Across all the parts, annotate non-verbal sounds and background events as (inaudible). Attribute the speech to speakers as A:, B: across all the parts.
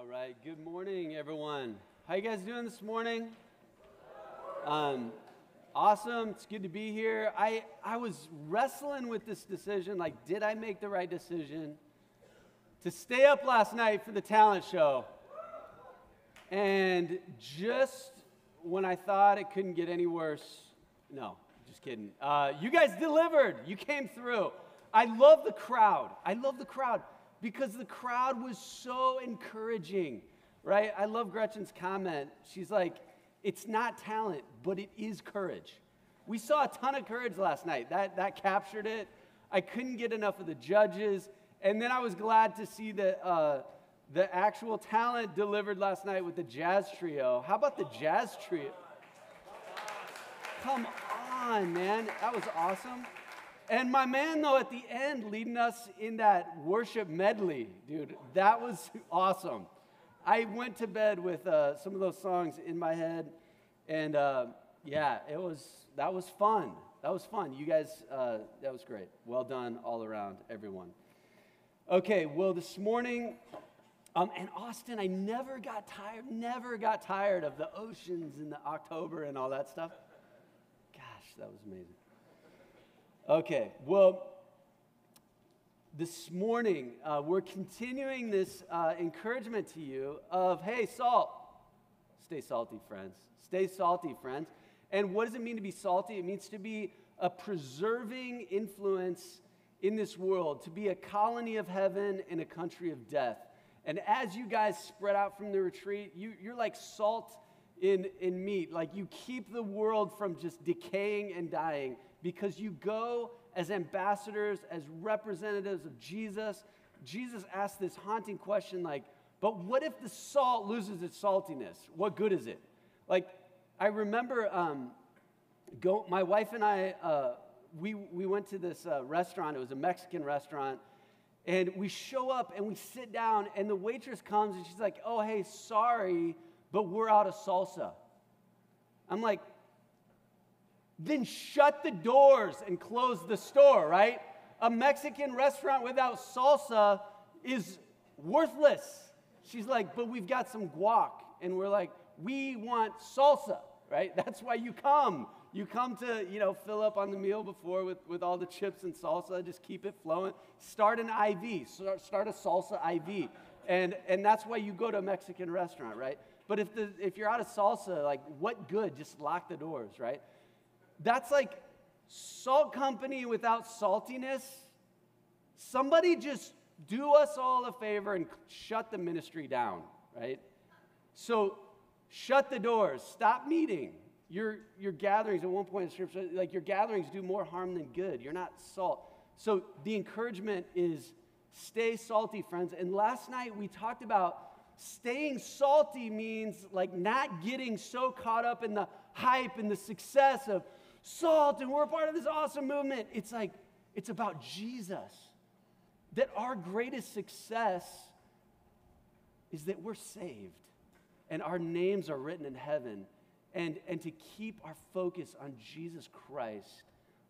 A: All right. Good morning, everyone. How you guys doing this morning? Um, awesome. It's good to be here. I I was wrestling with this decision. Like, did I make the right decision to stay up last night for the talent show? And just when I thought it couldn't get any worse, no, just kidding. Uh, you guys delivered. You came through. I love the crowd. I love the crowd because the crowd was so encouraging, right? I love Gretchen's comment. She's like, it's not talent, but it is courage. We saw a ton of courage last night. That, that captured it. I couldn't get enough of the judges. And then I was glad to see that uh, the actual talent delivered last night with the jazz trio. How about the jazz trio? Come on, man. That was awesome. And my man, though, at the end, leading us in that worship medley, dude, that was awesome. I went to bed with uh, some of those songs in my head, and uh, yeah, it was that was fun. That was fun. You guys, uh, that was great. Well done all around, everyone. Okay, well, this morning, um, and Austin, I never got tired, never got tired of the oceans in the October and all that stuff. Gosh, that was amazing. Okay, well, this morning uh, we're continuing this uh, encouragement to you of, hey, salt. Stay salty, friends. Stay salty, friends. And what does it mean to be salty? It means to be a preserving influence in this world, to be a colony of heaven in a country of death. And as you guys spread out from the retreat, you, you're like salt in, in meat. Like you keep the world from just decaying and dying because you go as ambassadors, as representatives of Jesus. Jesus asked this haunting question like, but what if the salt loses its saltiness? What good is it? Like, I remember um, go, my wife and I, uh, we, we went to this uh, restaurant. It was a Mexican restaurant. And we show up and we sit down, and the waitress comes and she's like, Oh, hey, sorry, but we're out of salsa. I'm like, then shut the doors and close the store, right? A Mexican restaurant without salsa is worthless. She's like, but we've got some guac. And we're like, we want salsa, right? (laughs) That's why you come. You come to, you know, fill up on the meal before with, with all the chips and salsa, just keep it flowing. Start an IV, start, start a salsa IV. And, and that's why you go to a Mexican restaurant, right? But if, the, if you're out of salsa, like, what good? Just lock the doors, right? That's like salt company without saltiness. Somebody just do us all a favor and shut the ministry down, right? So shut the doors, stop meeting. Your, your gatherings, at one point in scripture, like your gatherings do more harm than good. You're not salt. So the encouragement is stay salty, friends. And last night we talked about staying salty means like not getting so caught up in the hype and the success of salt and we're a part of this awesome movement. It's like, it's about Jesus. That our greatest success is that we're saved and our names are written in heaven and, and to keep our focus on Jesus Christ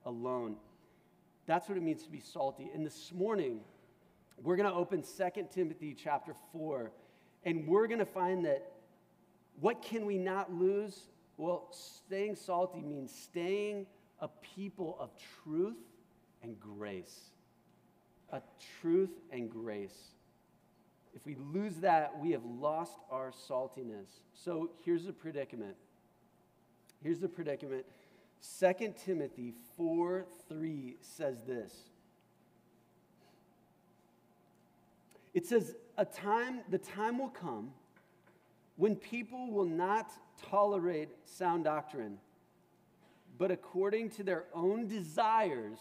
A: alone. That's what it means to be salty. And this morning, we're going to open 2 Timothy chapter 4, and we're going to find that what can we not lose well, staying salty means staying a people of truth and grace. A truth and grace. If we lose that, we have lost our saltiness. So here's the predicament. Here's the predicament. 2 Timothy 4 3 says this. It says, A time, the time will come when people will not tolerate sound doctrine, but according to their own desires,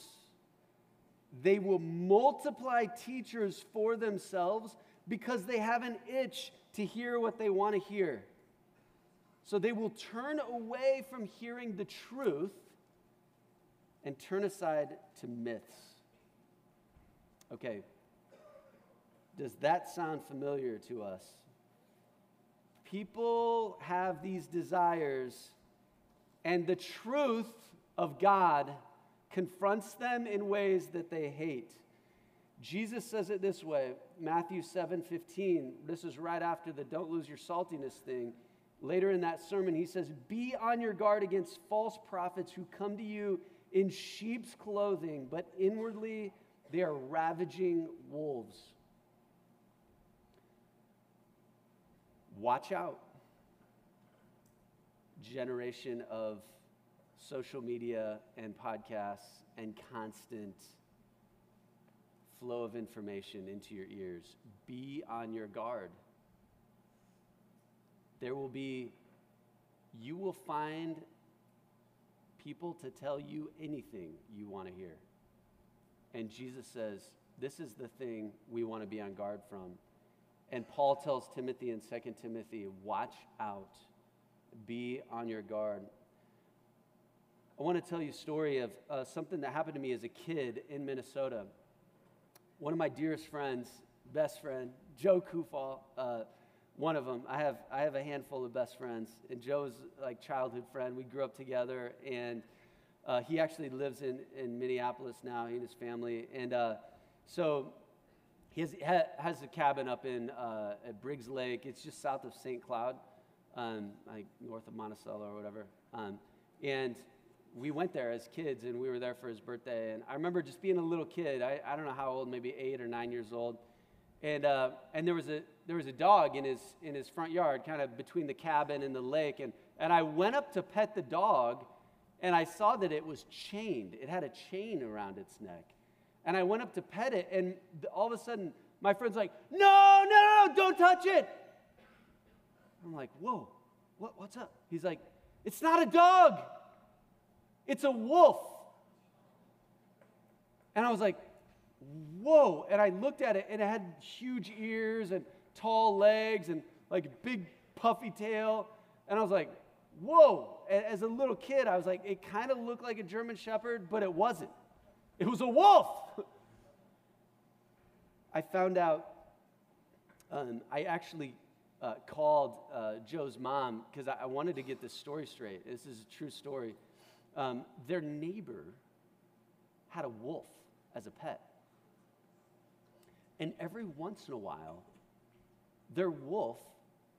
A: they will multiply teachers for themselves because they have an itch to hear what they want to hear. So they will turn away from hearing the truth and turn aside to myths. Okay, does that sound familiar to us? People have these desires, and the truth of God confronts them in ways that they hate. Jesus says it this way Matthew 7 15. This is right after the don't lose your saltiness thing. Later in that sermon, he says, Be on your guard against false prophets who come to you in sheep's clothing, but inwardly they are ravaging wolves. Watch out. Generation of social media and podcasts and constant flow of information into your ears. Be on your guard. There will be, you will find people to tell you anything you want to hear. And Jesus says, this is the thing we want to be on guard from. And Paul tells Timothy in 2 Timothy, watch out, be on your guard. I want to tell you a story of uh, something that happened to me as a kid in Minnesota. One of my dearest friends, best friend, Joe Kufal, uh, one of them. I have, I have a handful of best friends, and Joe's like childhood friend. We grew up together, and uh, he actually lives in, in Minneapolis now, he and his family. And uh, so he has, has a cabin up in uh, at Briggs Lake. It's just south of St. Cloud, um, like north of Monticello or whatever. Um, and we went there as kids, and we were there for his birthday. And I remember just being a little kid. I, I don't know how old, maybe eight or nine years old. And, uh, and there, was a, there was a dog in his, in his front yard, kind of between the cabin and the lake. And, and I went up to pet the dog, and I saw that it was chained. It had a chain around its neck. And I went up to pet it, and all of a sudden, my friend's like, No, no, no, don't touch it. I'm like, Whoa, what, what's up? He's like, It's not a dog, it's a wolf. And I was like, whoa. And I looked at it, and it had huge ears and tall legs and like big puffy tail. And I was like, whoa. As a little kid, I was like, it kind of looked like a German Shepherd, but it wasn't. It was a wolf. I found out, um, I actually uh, called uh, Joe's mom because I, I, wanted to get this story straight. This is a true story. Um, their neighbor had a wolf as a pet. And every once in a while, their wolf,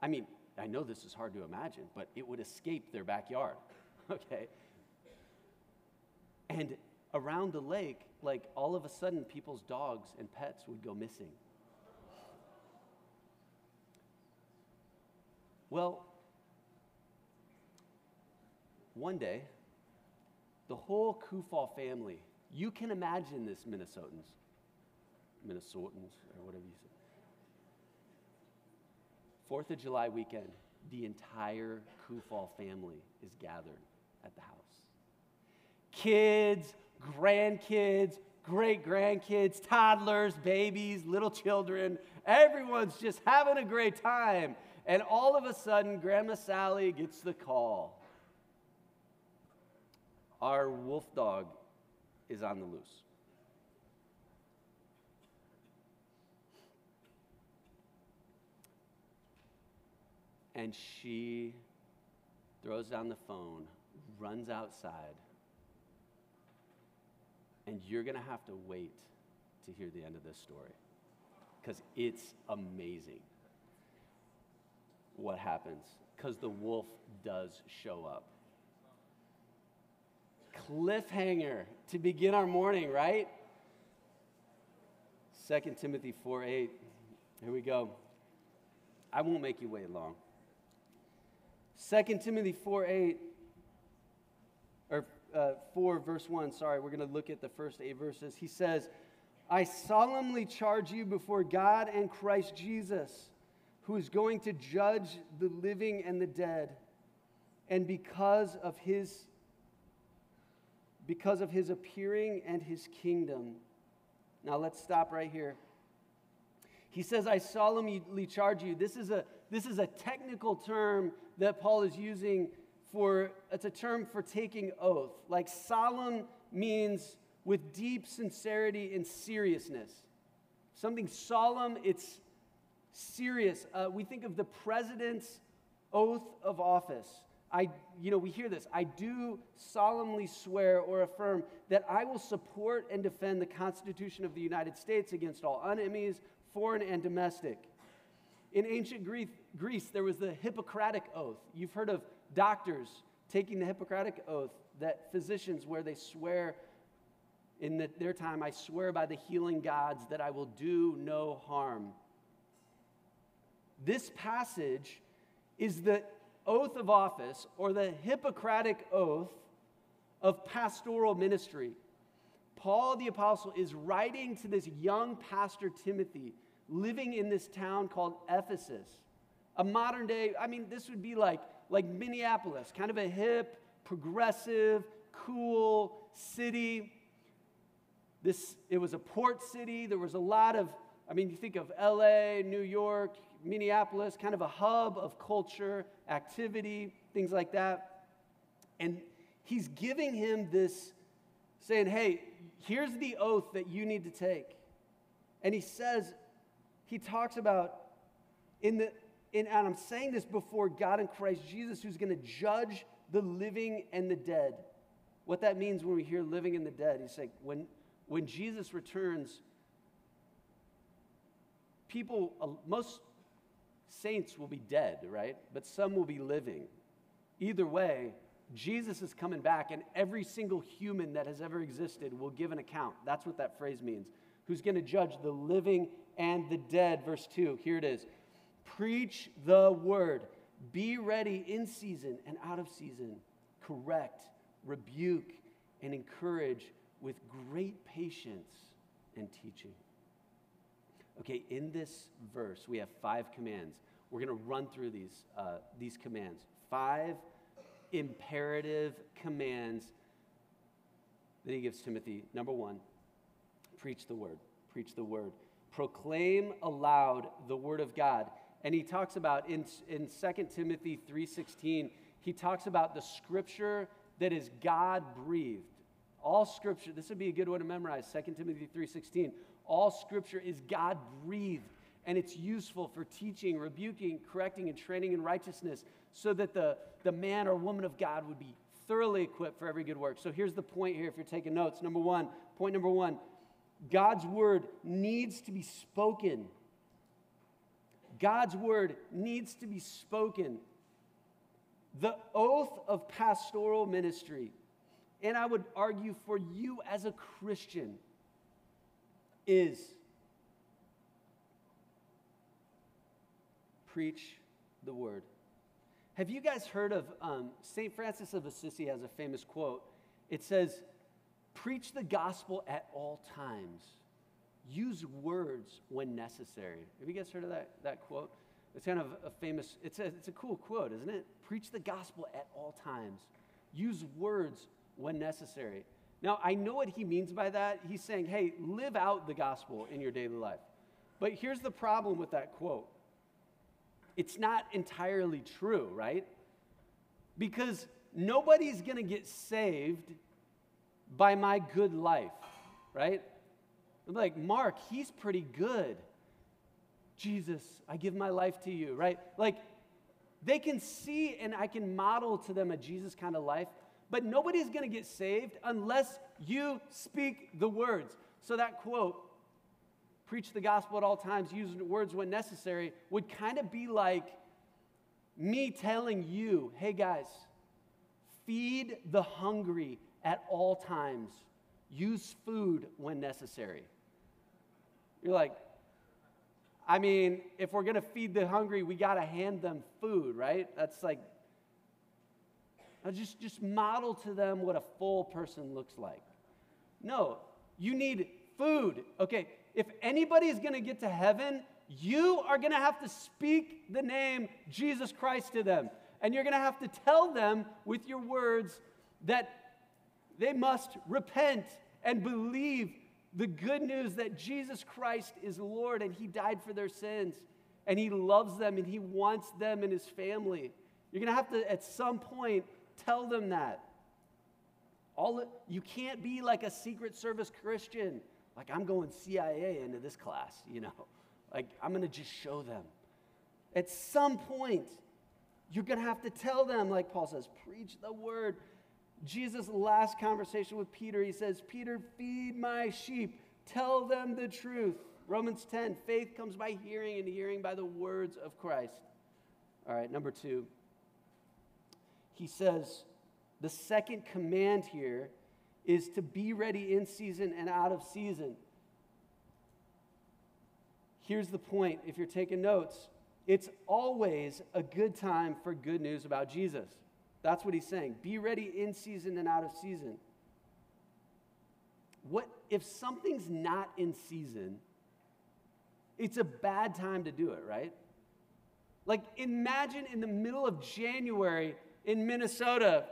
A: I mean, I know this is hard to imagine, but it would escape their backyard, (laughs) okay? And around the lake, like all of a sudden, people's dogs and pets would go missing. Well, one day, the whole Kufal family, you can imagine this, Minnesotans, Minnesotans, or whatever you say. Fourth of July weekend, the entire Kufal family is gathered at the house. Kids, grandkids, great grandkids, toddlers, babies, little children, everyone's just having a great time. And all of a sudden, Grandma Sally gets the call. Our wolf dog is on the loose. And she throws down the phone, runs outside, and you're going to have to wait to hear the end of this story because it's amazing what happens because the wolf does show up. Cliffhanger to begin our morning, right? 2 Timothy 4 8. Here we go. I won't make you wait long. 2 Timothy 4 8, or uh, 4 verse 1, sorry, we're going to look at the first eight verses. He says, I solemnly charge you before God and Christ Jesus, who is going to judge the living and the dead. And because of his because of his appearing and his kingdom. Now let's stop right here. He says, I solemnly charge you. This is a, this is a technical term that Paul is using for, it's a term for taking oath. Like solemn means with deep sincerity and seriousness. Something solemn, it's serious. Uh, we think of the president's oath of office. I, you know, we hear this. I do solemnly swear or affirm that I will support and defend the Constitution of the United States against all enemies, foreign and domestic. In ancient Greece, there was the Hippocratic Oath. You've heard of doctors taking the Hippocratic Oath, that physicians, where they swear in the, their time, I swear by the healing gods that I will do no harm. This passage is the oath of office or the Hippocratic oath of pastoral ministry. Paul the Apostle is writing to this young pastor Timothy living in this town called Ephesus. A modern day, I mean, this would be like, like Minneapolis, kind of a hip, progressive, cool city. This, it was a port city. There was a lot of, I mean, you think of LA, New York, Minneapolis, kind of a hub of culture, activity, things like that. And he's giving him this, saying, hey, here's the oath that you need to take. And he says, he talks about in the, in, and I'm saying this before God and Christ Jesus, who's going to judge the living and the dead. What that means when we hear living and the dead, he's like, when, when Jesus returns, people, uh, most saints will be dead, right? But some will be living. Either way, Jesus is coming back, and every single human that has ever existed will give an account. That's what that phrase means. Who's going to judge the living and the dead? Verse 2, here it is. Preach the word. Be ready in season and out of season. Correct, rebuke, and encourage with great patience and teaching. Okay, in this verse, we have five commands. We're going to run through these, uh, these commands. Five imperative commands that he gives Timothy. Number one, preach the word. Preach the word. Proclaim aloud the word of God. And he talks about in, in 2 Timothy 3.16, he talks about the scripture that is God breathed. All scripture, this would be a good one to memorize, 2 Timothy 3.16. All scripture is God breathed and it's useful for teaching, rebuking, correcting, and training in righteousness so that the, the man or woman of God would be thoroughly equipped for every good work. So here's the point here if you're taking notes. Number one, point number one God's word needs to be spoken. God's word needs to be spoken. The oath of pastoral ministry, and I would argue for you as a Christian, is preach the word. Have you guys heard of um, St. Francis of Assisi has a famous quote. It says, Preach the gospel at all times. Use words when necessary. Have you guys heard of that, that quote? It's kind of a famous, it's a, it's a cool quote, isn't it? Preach the gospel at all times. Use words when necessary. Now, I know what he means by that. He's saying, hey, live out the gospel in your daily life. But here's the problem with that quote it's not entirely true, right? Because nobody's going to get saved by my good life, right? Like, Mark, he's pretty good. Jesus, I give my life to you, right? Like, they can see and I can model to them a Jesus kind of life, but nobody's going to get saved unless you speak the words. So, that quote, preach the gospel at all times, use words when necessary, would kind of be like me telling you, hey guys, feed the hungry at all times, use food when necessary. You're like, I mean, if we're going to feed the hungry, we got to hand them food, right? That's like, just, just model to them what a full person looks like. No, you need food. Okay, if anybody's going to get to heaven, you are going to have to speak the name Jesus Christ to them. And you're going to have to tell them with your words that they must repent and believe the good news that Jesus Christ is Lord and He died for their sins and He loves them and He wants them in His family. You're going to have to, at some point, tell them that. All, you can't be like a Secret Service Christian like, I'm going CIA into this class, you know. Like, I'm going to just show them. At some point, You're going to have to tell them, like Paul says, preach the word. Jesus' last conversation with Peter, he says, Peter, feed my sheep, tell them the truth. Romans 10, faith comes by hearing, and hearing by the words of Christ. All right, number two. He says, the second command here is to be ready in season and out of season. Here's the point if you're taking notes it's always a good time for good news about Jesus. That's what he's saying. Be ready in season and out of season. What if something's not in season? It's a bad time to do it, right? Like imagine in the middle of January in Minnesota,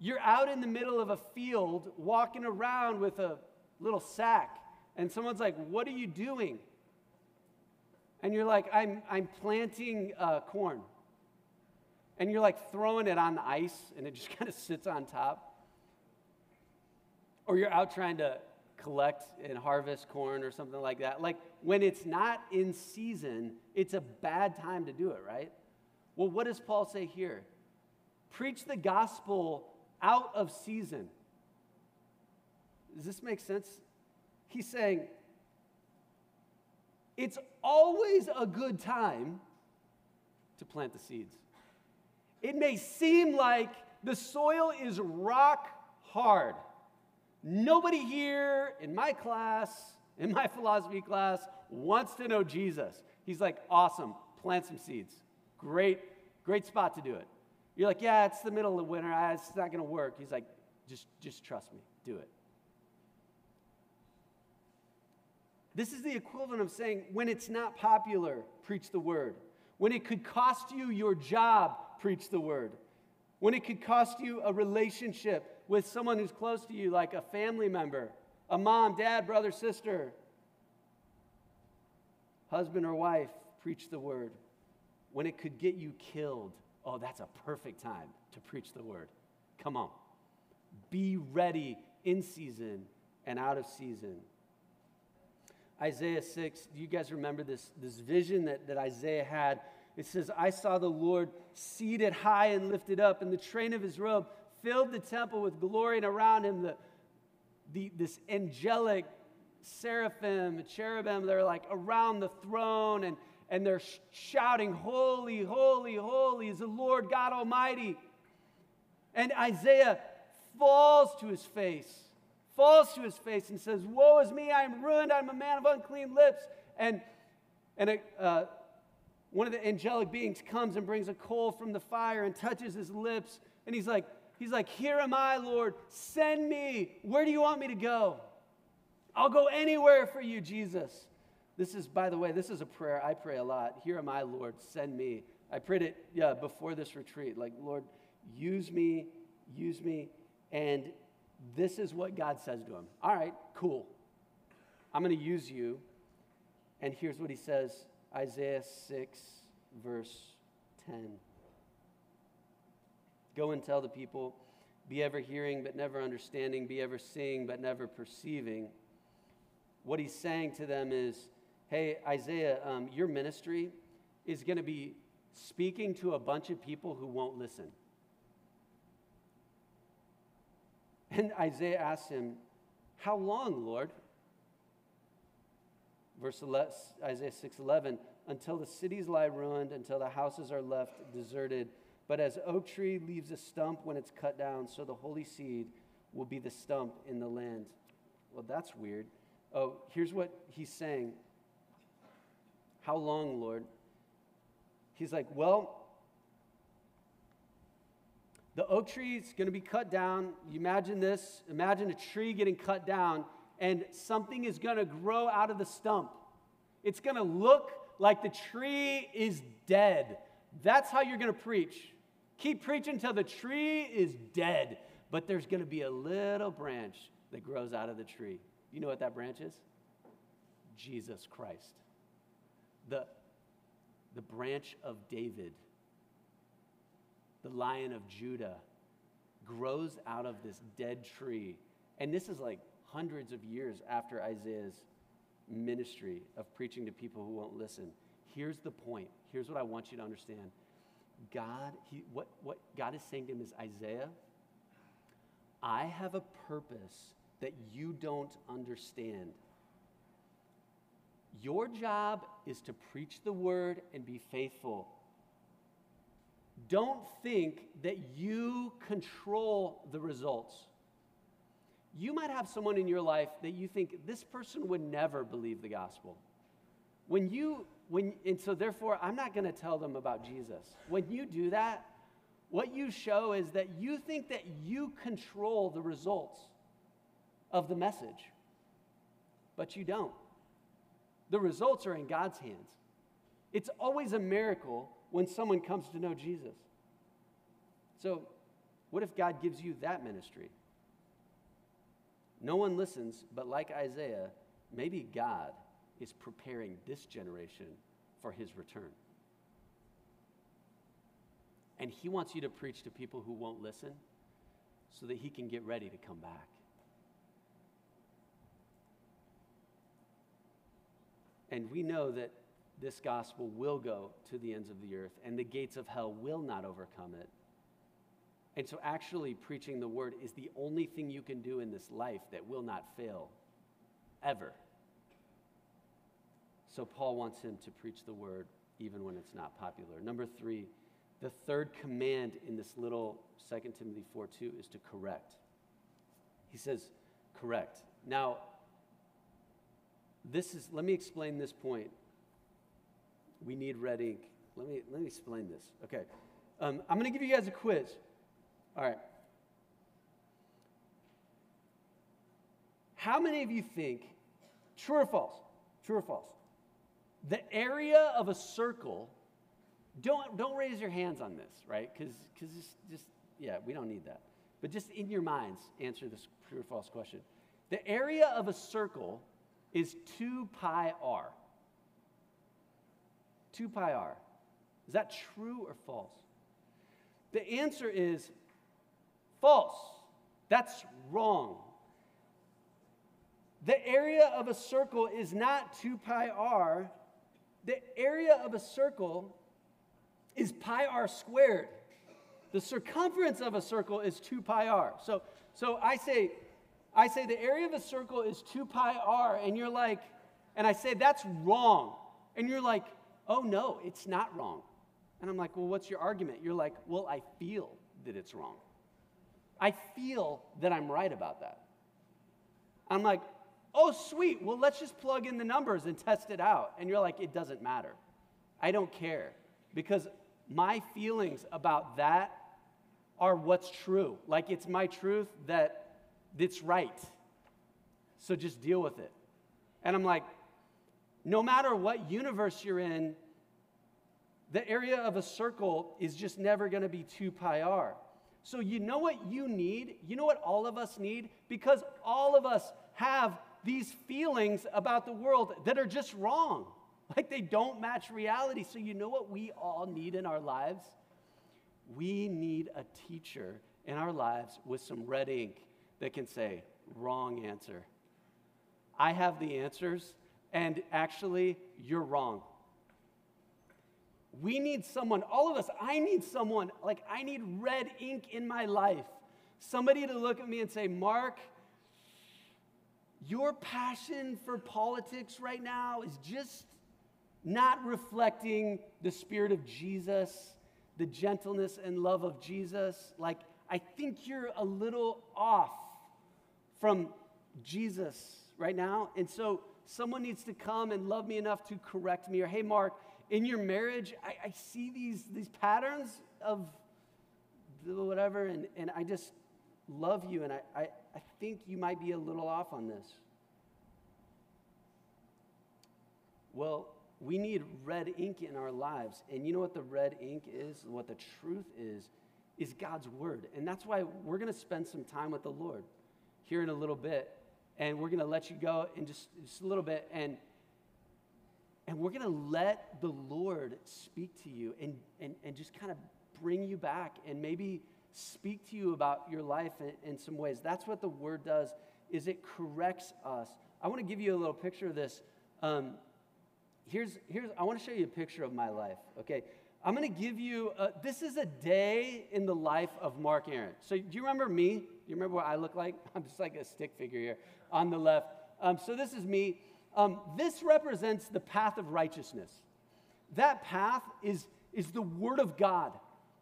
A: you're out in the middle of a field walking around with a little sack, and someone's like, What are you doing? And you're like, I'm, I'm planting uh, corn. And you're like throwing it on the ice, and it just (laughs) kind of sits on top. Or you're out trying to collect and harvest corn or something like that. Like when it's not in season, it's a bad time to do it, right? Well, what does Paul say here? Preach the gospel out of season. Does this make sense? He's saying it's always a good time to plant the seeds. It may seem like the soil is rock hard. Nobody here in my class, in my (laughs) philosophy class, wants to know Jesus. He's like, awesome, plant some seeds. Great, great spot to do it. You're like, yeah, it's the middle of winter. Ah, it's not going to work. He's like, just, just trust me. Do it. This is the equivalent of saying, when it's not popular, preach the word. When it could cost you your job, preach the word. When it could cost you a relationship with someone who's close to you, like a family member, a mom, dad, brother, sister, husband or wife, preach the word. When it could get you killed, oh, that's a perfect time to preach the word. Come on. Be ready in season and out of season. Isaiah 6, do you guys remember this, this vision that, that Isaiah had? It says, I saw the Lord seated high and lifted up, and the train of his robe filled the temple with glory, and around him, the, the, this angelic seraphim, cherubim, they're like around the throne, and, and they're shouting, Holy, holy, holy is the Lord God Almighty. And Isaiah falls to his face falls to his face and says, Woe is me, I am ruined, I'm a man of unclean lips. And, and a, uh, one of the angelic beings comes and brings a coal from the fire and touches his lips. And he's like, he's like, Here am I, Lord, send me. Where do you want me to go? I'll go anywhere for you, Jesus. This is, by the way, this is a prayer I pray a lot. Here am I, Lord, send me. I prayed it yeah, before this retreat. Like, Lord, use me, use me. And this is what God says to him. All right, cool. I'm going to use you. And here's what he says Isaiah 6, verse 10. Go and tell the people, be ever hearing but never understanding, be ever seeing but never perceiving. What he's saying to them is, hey, Isaiah, um, your ministry is going to be speaking to a bunch of people who won't listen. And Isaiah asks him, How long, Lord? Verse 11, Isaiah 6:11, until the cities lie ruined, until the houses are left deserted. But as oak tree leaves a stump when it's cut down, so the holy seed will be the stump in the land. Well, that's weird. Oh, here's what he's saying. How long, Lord? He's like, Well, the oak tree is going to be cut down. You imagine this. Imagine a tree getting cut down, and something is going to grow out of the stump. It's going to look like the tree is dead. That's how you're going to preach. Keep preaching until the tree is dead, but there's going to be a little branch that grows out of the tree. You know what that branch is? Jesus Christ. The, the branch of David the lion of Judah, grows out of this dead tree. And this is like hundreds of years after Isaiah's ministry of preaching to people who won't listen. Here's the point. Here's what I want you to understand God, he, what, what God is saying to him is Isaiah, I have a purpose that you don't understand. Your job is to preach the word and be faithful. Don't think that you control the results. You might have someone in your life that you think this person would never believe the gospel. When you, when, and so therefore, I'm not going to tell them about Jesus. When you do that, what you show is that you think that you control the results of the message, but you don't. The results are in God's hands. It's always a miracle when someone comes to know Jesus. So, what if God gives you that ministry? No one listens, but like Isaiah, maybe God is preparing this generation for his return. And he wants you to preach to people who won't listen so that he can get ready to come back. And we know that this gospel will go to the ends of the earth, and the gates of hell will not overcome it. And so, actually, preaching the word is the only thing you can do in this life that will not fail, ever. So, Paul wants him to preach the word even when it's not popular. Number three, the third command in this little 2 Timothy 4 2 is to correct. He says, correct. Now, this is, let me explain this point. We need red ink. Let me, let me explain this. Okay. Um, I'm going to give you guys a quiz. All right. How many of you think, true or false? True or false? The area of a circle, don't, don't raise your hands on this, right? Because just, just, yeah, we don't need that. But just in your minds, answer this true or false question. The area of a circle is 2 pi r. 2 pi r. Is that true or false? The answer is false. That's wrong. The area of a circle is not 2 pi r. The area of a circle is pi r squared. The circumference of a circle is 2 pi r. So, so I say I say the area of a circle is 2 pi r, and you're like, and I say that's wrong. And you're like, oh no, it's not wrong. And I'm like, well, what's your argument? You're like, well, I feel that it's wrong. I feel that I'm right about that. I'm like, oh, sweet. Well, let's just plug in the numbers and test it out. And you're like, it doesn't matter. I don't care because my feelings about that are what's true. Like, it's my truth that that's right. So just deal with it. And I'm like, no matter what universe you're in, the area of a circle is just never going to be 2 pi r. So, you know what you need? You know what all of us need? Because all of us have these feelings about the world that are just wrong. (laughs) Like they don't match reality. So, you know what we all need in our lives? We need a teacher in our lives with some red ink that can say, wrong answer. I have the answers, and actually, you're wrong. We need someone, all of us, I need someone, like I need red ink in my life. Somebody to look at me and say, Mark, your passion for politics right now is just not reflecting the spirit of Jesus, the gentleness and love of Jesus. Like, I think you're a little off from Jesus right now. And so someone needs to come and love me enough to correct me. Or, hey, Mark, in your marriage, I, I see these, these patterns of whatever, and, and I just love you, and I, I, I think you might be a little off on this. Well, we need red ink in our lives. And you know what the red ink is? What the truth is, is God's word. And that's why we're going to spend some time with the Lord here in a little bit. And we're going to let you go in just, just a little bit. And, and we're going to let the Lord speak to you and, and, and just kind of bring you back and maybe speak to you about your life in, in some ways. That's what the word does is it corrects us. I want to give you a little picture of this. Um, here's, here's, I want to show you a picture of my life, okay? I'm going to give you, a, this is a day in the life of Mark Arant. So, do you remember me? Do you remember what I look like? (laughs) I'm just like a stick figure here on the left. Um, so, this is me. Um, this represents the path of righteousness. That path is, is the Word of God.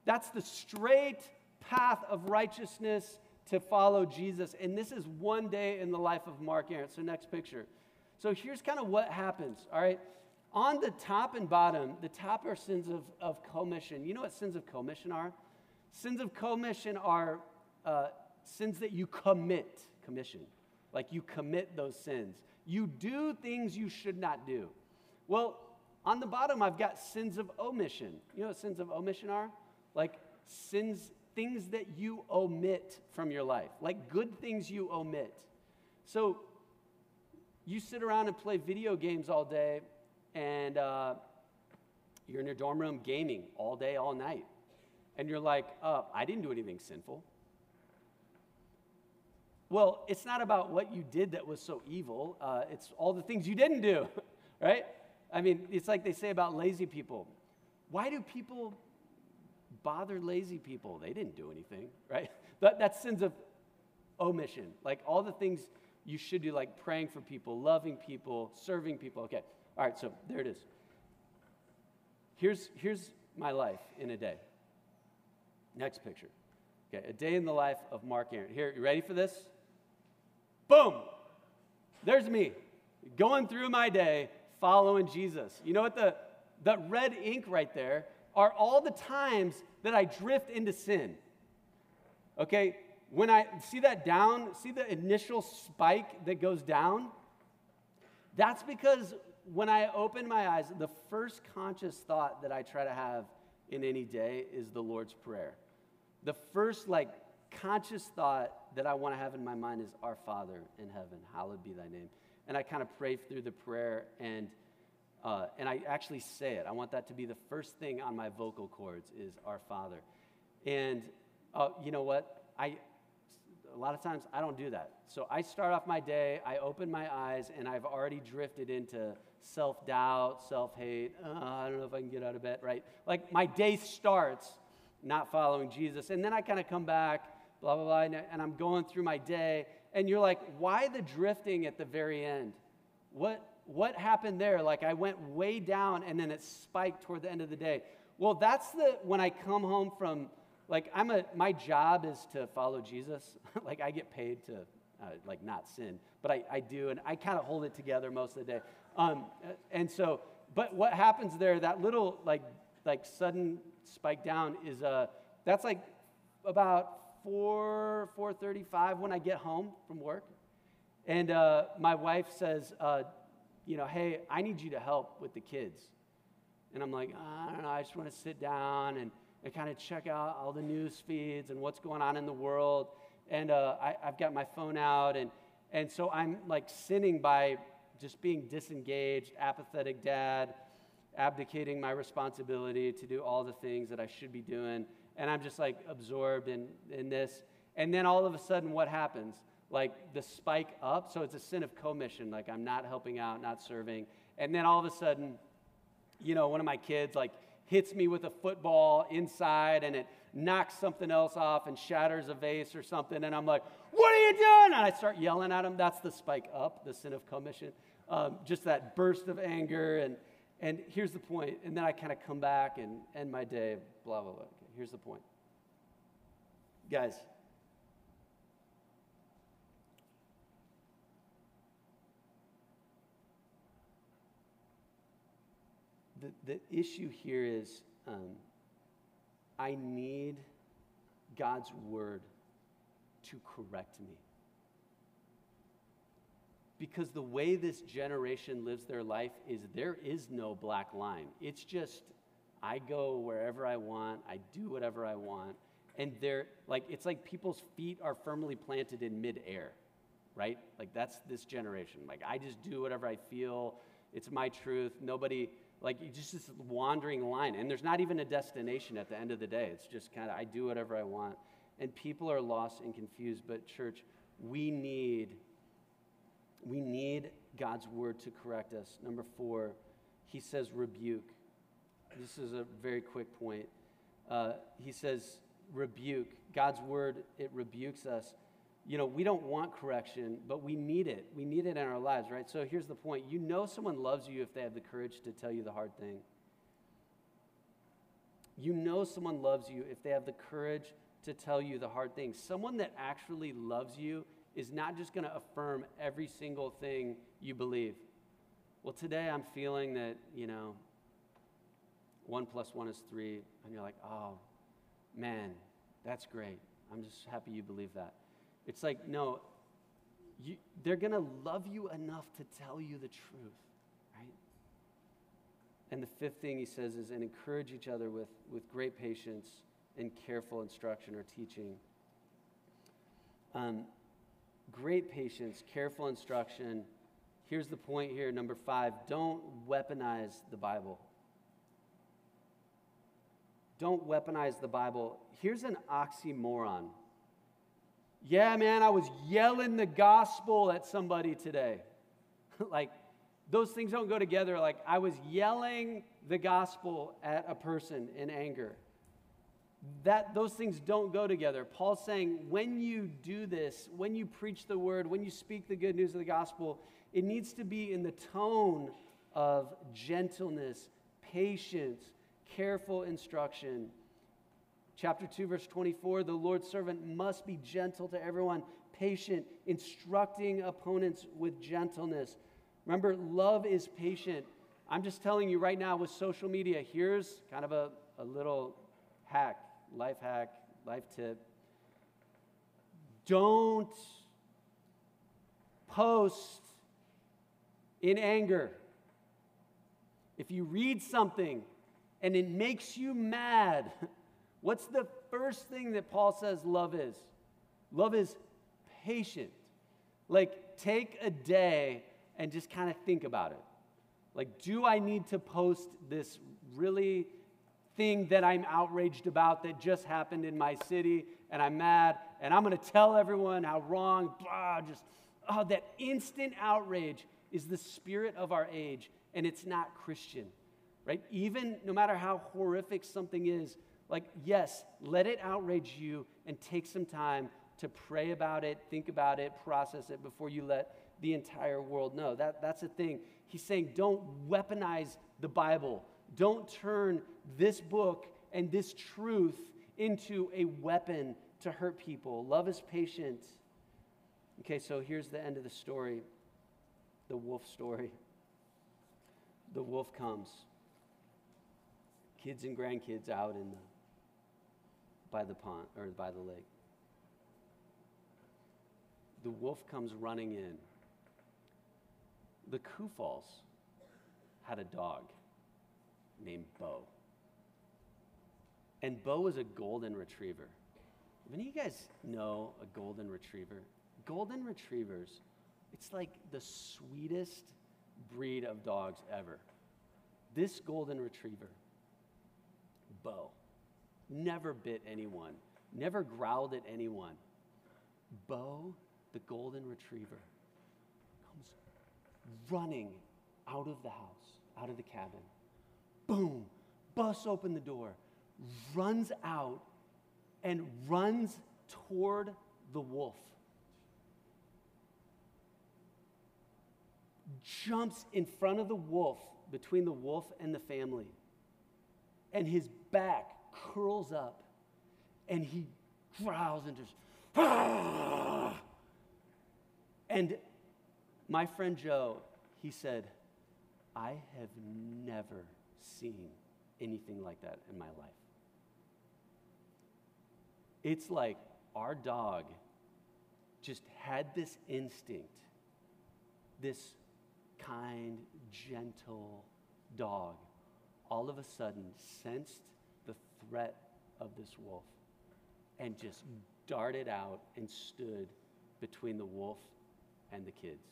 A: That's the straight path of righteousness to follow Jesus. And this is one day in the life of Mark Arant. So, next picture. So, here's kind of what happens, all right? On the top and bottom, the top are sins of, of commission. You know what sins of commission are? Sins of commission are uh, sins that you commit, commission. Like you commit those sins. You do things you should not do. Well, on the bottom, I've got sins of omission. You know what sins of omission are? Like sins, things that you omit from your life, like good things you omit. So you sit around and play video games all day and uh, you're in your dorm room gaming all day, all night, and you're like, uh, I didn't do anything sinful. Well, it's not about what you did that was so evil, uh, it's all the things you didn't do, (laughs) right? I mean, it's like they say about lazy people. Why do people bother lazy people? They didn't do anything, (laughs) right? That, that's sins of omission. Like all the things you should do, like praying for people, loving people, serving people. Okay, all right, so there it is. Here's, here's my life in a day. Next picture. Okay, a day in the life of Mark Arant. Here, you ready for this? Boom! There's me going through my day following Jesus. You know what the, the red ink right there are all the times that I drift into sin. Okay, when I see that down, see the initial spike that goes down? That's because when I open my eyes, the first conscious thought that I try to have in any day is the Lord's Prayer. The first, like, conscious thought that I want to have in my mind is, Our Father in heaven, hallowed be thy name. And I kind of pray through the prayer and uh, and I actually say it. I want that to be the first thing on my vocal cords is Our Father. And uh, you know what? I a lot of times I don't do that. So I start off my day, I open my eyes, and I've already drifted into self doubt, self hate. Uh, I don't know if I can get out of bed, right? Like my day starts not following Jesus. And then I kind of come back, blah, blah, blah, and I'm going through my day. And you're like, why the drifting at the very end? What, what happened there? Like I went way down and then it spiked toward the end of the day. Well, that's the when I come home from like I'm a my job is to follow Jesus. (laughs) like I get paid to uh, like not sin, but I, I do, and I kind of hold it together most of the day. Um, and so, but what happens there? That little like like sudden spike down is uh that's like about four four thirty five when I get home from work, and uh, my wife says, uh, you know, hey, I need you to help with the kids, and I'm like, I don't know, I just want to sit down and, and kind of check out all the news feeds and what's going on in the world, and uh, I, I've got my phone out and and so I'm like sinning by just being disengaged, apathetic dad, abdicating my responsibility to do all the things that I should be doing. And I'm just like absorbed in, in this. And then all of a sudden, what happens? Like the spike up. So it's a sin of commission. Like I'm not helping out, not serving. And then all of a sudden, you know, one of my kids like hits me with a football inside and it knocks something else off and shatters a vase or something. And I'm like, what are you doing? And I start yelling at him. That's the spike up, the sin of commission um, just that burst of anger. And, and here's the point. And then I kind of come back and end my day, blah, blah, blah. Here's the point. Guys, the, the issue here is um, I need God's word to correct me because the way this generation lives their life is there is no black line. It's just I go wherever I want, I do whatever I want. And they're like, it's like people's feet are firmly planted in midair, right? Like, that's this generation. Like, I just do whatever I feel. It's my truth. Nobody, like, just this wandering line. And there's not even a destination at the end of the day. It's just kind of, I do whatever I want. And people are lost and confused. But, church, we need we need God's word to correct us. Number four, he says rebuke. This is a very quick point. Uh, he says, rebuke. God's word, it rebukes us. You know, we don't want correction, but we need it. We need it in our lives, right? So here's the point you know someone loves you if they have the courage to tell you the hard thing. You know someone loves you if they have the courage to tell you the hard thing. Someone that actually loves you is not just going to affirm every single thing you believe. Well, today I'm feeling that, you know, one plus one is three, and you're like, oh, man, that's great. I'm just happy you believe that. It's like, no, you, they're going to love you enough to tell you the truth, right? And the fifth thing he says is, and encourage each other with, with great patience and careful instruction or teaching. Um, great patience, careful instruction. Here's the point here, number five don't weaponize the Bible. Don't weaponize the Bible. Here's an oxymoron. Yeah, man, I was yelling the gospel at somebody today. (laughs) like, those things don't go together. Like, I was yelling the gospel at a person in anger that those things don't go together. Paul's saying when you do this, when you preach the word, when you speak the good news of the gospel, it needs to be in the tone of gentleness, patience, careful instruction. Chapter 2, verse 24 the Lord's servant must be gentle to everyone, patient, instructing opponents with gentleness. Remember, love is patient. I'm just telling you right now with social media, here's kind of a, a little hack life hack, life tip. Don't post in anger. If you read something and it makes you mad, (laughs) what's the first thing that Paul says love is? Love is patient. Like, take a day and just kind of think about it. Like, do I need to post this really thing that I'm outraged about that just happened in my city, and I'm mad, and I'm going to tell everyone how wrong, blah, just, oh, that instant outrage is the spirit of our age, and it's not Christian, right? Even no matter how horrific something is, like, yes, let it outrage you and take some time to pray about it, think about it, process it before you let the entire world know. That, that's the thing. He's saying don't weaponize the Bible don't turn this book and this truth into a weapon to hurt people. Love is patient. Okay, so here's the end of the story the wolf story. The wolf comes. Kids and grandkids out in the by the pond or by the lake. The wolf comes running in. The Kufals had a dog named Bo. And Bo was a golden retriever. When you guys know a golden retriever, golden retrievers, it's like the sweetest breed of dogs ever. This golden retriever, Bo, never bit anyone, never growled at anyone. Bo, the golden retriever, comes running out of the house, out of the cabin, boom, busts open the door, runs out, and runs toward the wolf. Jumps in front of the wolf, between the wolf and the family. And his back curls up, and he growls and just, ah! And my friend Joe, he said, I have never seen anything like that in my life. It's like our dog just had this instinct, this kind, gentle dog, all of a sudden sensed threat of this wolf and just darted out and stood between the wolf and the kids.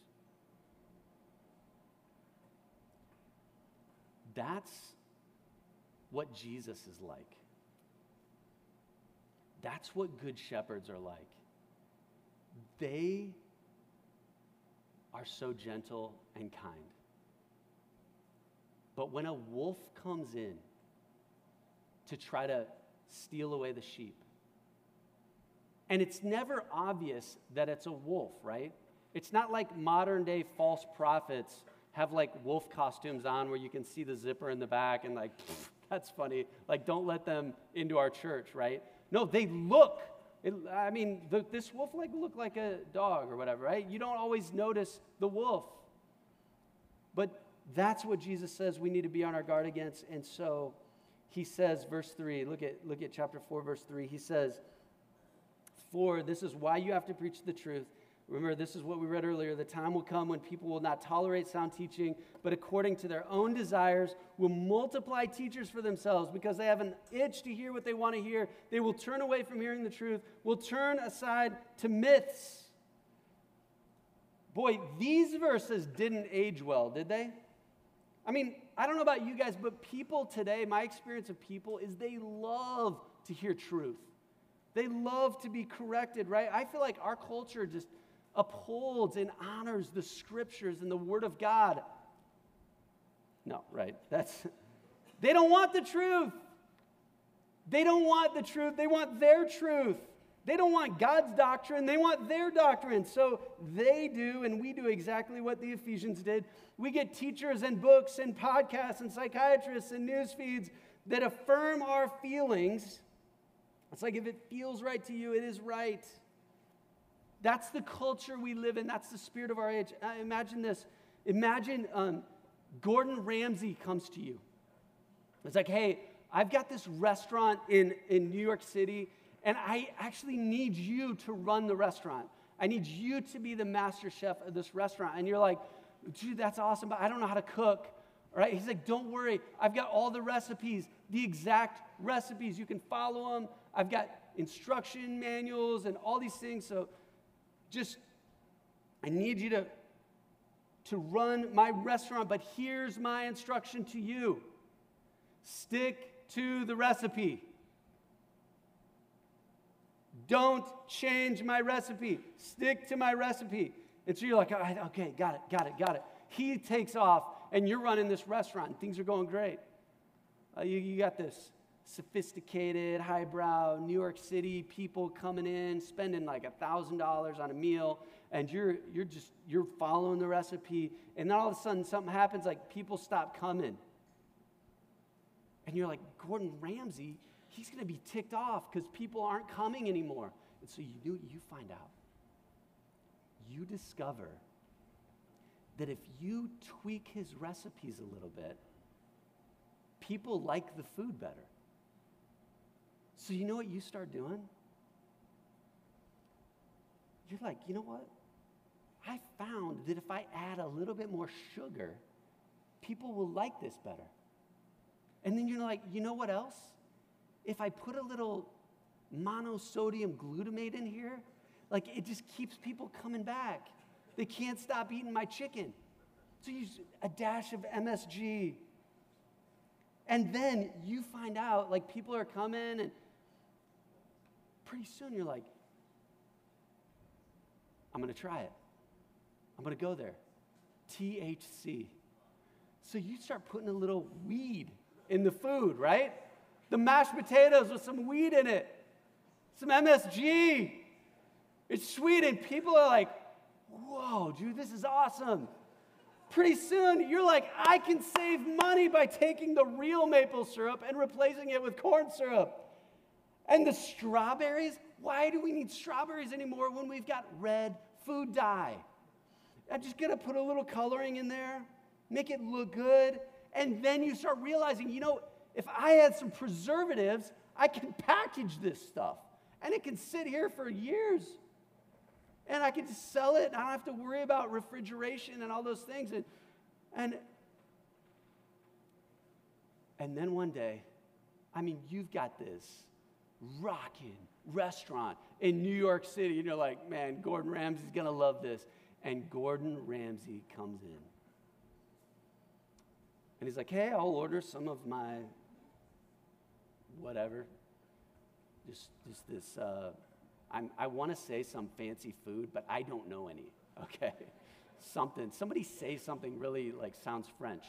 A: That's what Jesus is like. That's what good shepherds are like. They are so gentle and kind. But when a wolf comes in to try to steal away the sheep. And it's never obvious that it's a wolf, right? It's not like modern day false prophets have like wolf costumes on where you can see the zipper in the back and like, (laughs) that's funny. Like, don't let them into our church, right? No, they look. It, I mean, the, this wolf like look like a dog or whatever, right? You don't always notice the wolf. But that's what Jesus says we need to be on our guard against. And so he says, verse 3, look at, look at chapter 4, verse 3. He says, For this is why you have to preach the truth. Remember, this is what we read earlier. The time will come when people will not tolerate sound teaching, but according to their own desires, will multiply teachers for themselves because they have an itch to hear what they want to hear. They will turn away from hearing the truth, will turn aside to myths. Boy, these verses didn't age well, did they? I mean, I don't know about you guys, but people today, my experience of people is they love to hear truth. They love to be corrected, right? I feel like our culture just upholds and honors the scriptures and the word of God. No, right? That's (laughs) they don't want the truth. They don't want the truth. They want their truth. They don't want God's doctrine, they want their doctrine. So they do, and we do exactly what the Ephesians did. We get teachers and books and podcasts and psychiatrists and news feeds that affirm our feelings. It's like if it feels right to you, it is right. That's the culture we live in. That's the spirit of our age. Uh, imagine this. Imagine um, Gordon Ramsay comes to you. It's like, hey, I've got this restaurant in, in New York City, and I actually need you to run the restaurant. I need you to be the master chef of this restaurant. And you're like, dude, that's awesome, but I don't know how to cook. Right? He's like, don't worry. I've got all the recipes, the exact recipes. You can follow them. I've got instruction manuals and all these things. So just, I need you to, to run my restaurant, but here's my instruction to you stick to the recipe. Don't change my recipe. Stick to my recipe. And so you're like, okay, got it, got it, got it. He takes off, and you're running this restaurant, and things are going great. Uh, you, you got this sophisticated, highbrow New York City people coming in, spending like $1,000 on a meal, and you're, you're just, you're following the recipe, and then all of a sudden something happens, like people stop coming. And you're like, Gordon Ramsay, he's going to be ticked off because people aren't coming anymore. And so you do, you find out. You discover that if you tweak his recipes a little bit, people like the food better. So, you know what you start doing? You're like, you know what? I found that if I add a little bit more sugar, people will like this better. And then you're like, you know what else? If I put a little monosodium glutamate in here, like it just keeps people coming back. They can't stop eating my chicken. So you use a dash of MSG. And then you find out like people are coming and pretty soon you're like, I'm to try it. I'm to go there. THC. So you start putting a little weed in the food, right? The mashed potatoes with some weed in it, some MSG. It's sweet, and people are like, whoa, dude, this is awesome. Pretty soon, you're like, I can save money by taking the real maple syrup and replacing it with corn syrup. And the strawberries, why do we need strawberries anymore when we've got red food dye? I'm just gonna put a little coloring in there, make it look good, and then you start realizing, you know, if I had some preservatives, I can package this stuff and it can sit here for years. And I can just sell it. And I don't have to worry about refrigeration and all those things. And, and, and then one day, I mean, you've got this rocking restaurant in New York City. And you're like, man, Gordon Ramsay's to love this. And Gordon Ramsay comes in. And he's like, hey, I'll order some of my whatever. Just, just this, uh, I'm, I want to say some fancy food, but I don't know any, (laughs) okay? something. Somebody say something really like sounds French.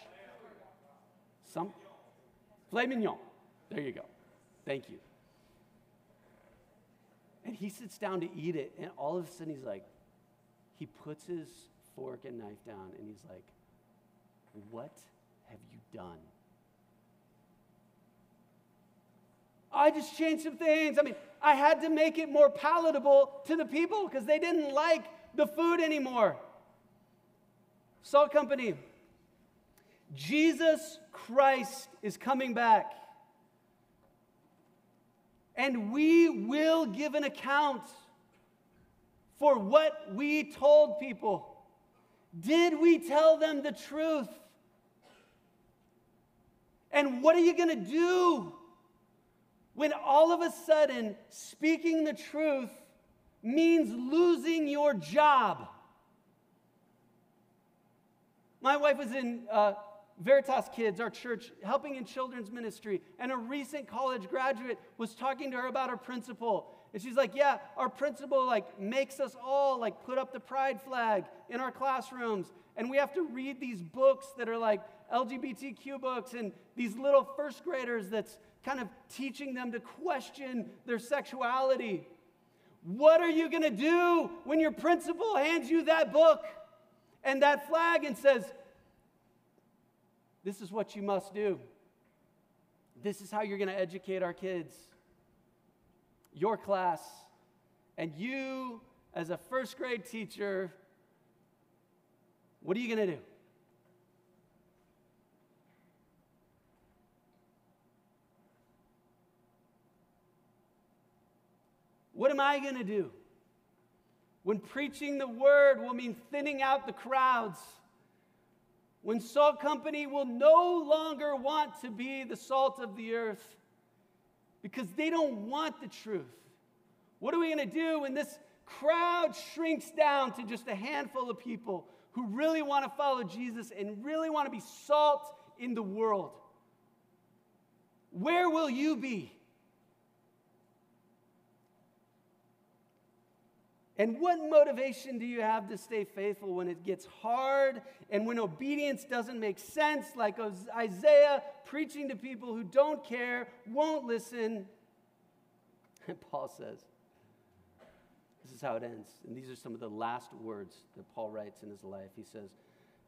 A: Some, filet mignon. There you go. Thank you. And he sits down to eat it, and all of a sudden he's like, he puts his fork and knife down, and he's like, What have you done? I just changed some things. I mean, I had to make it more palatable to the people because they didn't like the food anymore. Salt Company, Jesus Christ is coming back. And we will give an account for what we told people. Did we tell them the truth? And what are you going to do when all of a sudden speaking the truth means losing your job? My wife was in uh, Veritas Kids, our church, helping in children's ministry, and a recent college graduate was talking to her about her principal. And she's like, "Yeah, our principal like makes us all like put up the pride flag in our classrooms, and we have to read these books that are like LGBTQ books and these little first graders that's kind of teaching them to question their sexuality. What are you going to do when your principal hands you that book and that flag and says, This is what you must do? This is how you're going to educate our kids. Your class, and you, as a first grade teacher, what are you going to do? What am I going to do? When preaching the word will mean thinning out the crowds. When Salt Company will no longer want to be the salt of the earth because they don't want the truth. What are we going to do when this crowd shrinks down to just a handful of people who really want to follow Jesus and really want to be salt in the world? Where will you be? And what motivation do you have to stay faithful when it gets hard and when obedience doesn't make sense, like Isaiah preaching to people who don't care, won't listen? And (laughs) Paul says, this is how it ends. And these are some of the last words that Paul writes in his life. He says,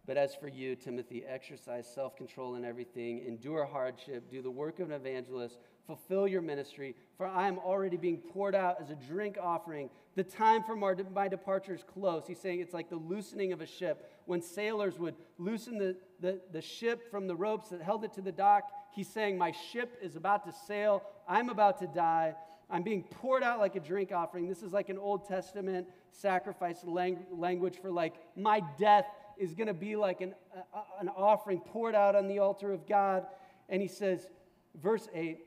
A: But as for you, Timothy, exercise self control in everything, endure hardship, do the work of an evangelist fulfill your ministry, for I am already being poured out as a drink offering. The time for my departure is close. He's saying it's like the loosening of a ship. When sailors would loosen the, the, the ship from the ropes that held it to the dock, he's saying, My ship is about to sail. I'm about to die. I'm being poured out like a drink offering. This is like an Old Testament sacrifice lang- language for like, my death is going to be like an, uh, an offering poured out on the altar of God. And he says, verse 8,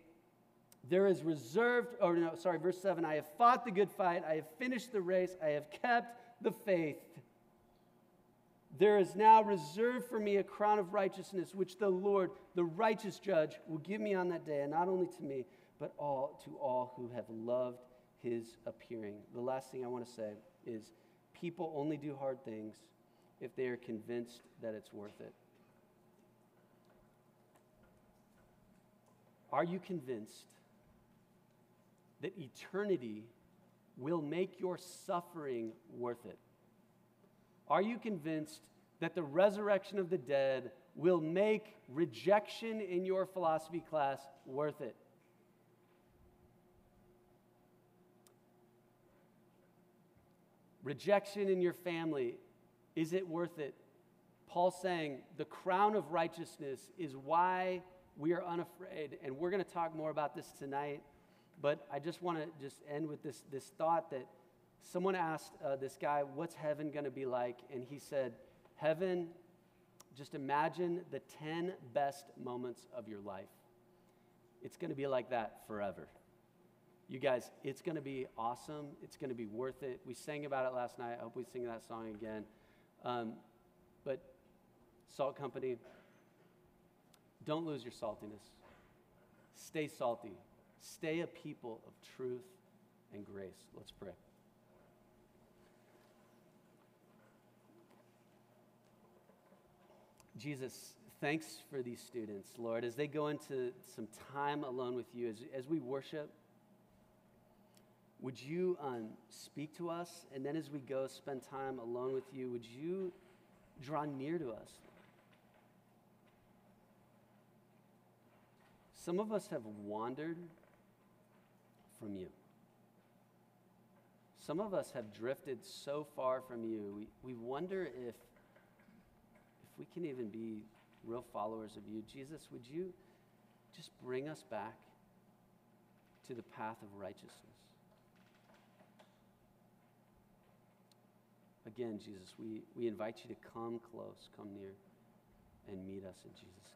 A: there is reserved, or no, sorry, verse 7 I have fought the good fight, I have finished the race, I have kept the faith. There is now reserved for me a crown of righteousness, which the Lord, the righteous judge, will give me on that day, and not only to me, but all to all who have loved his appearing. The last thing I want to say is people only do hard things if they are convinced that it's worth it. Are you convinced that eternity will make your suffering worth it? Are you convinced that the resurrection of the dead will make rejection in your philosophy class worth it? Rejection in your family, is it worth it? Paul saying the crown of righteousness is why we are unafraid. And we're going to talk more about this tonight. But I just want to just end with this, this thought that someone asked uh, this guy, What's heaven going to be like? And he said, Heaven, just imagine the 10 best moments of your life. It's going to be like that forever. You guys, it's going to be awesome. It's going to be worth it. We sang about it last night. I hope we sing that song again. Um, but, Salt Company, don't lose your saltiness. Stay salty. Stay a people of truth and grace. Let's pray. Jesus, thanks for these students, Lord, as they go into some time alone with you, as, as we worship. Would you um, speak to us? And then as we go spend time alone with you, would you draw near to us? Some of us have wandered from you. Some of us have drifted so far from you, we, we wonder if, if we can even be real followers of you. Jesus, would you just bring us back to the path of righteousness? Again, Jesus, we, we invite you to come close, come near, and meet us in Jesus' name.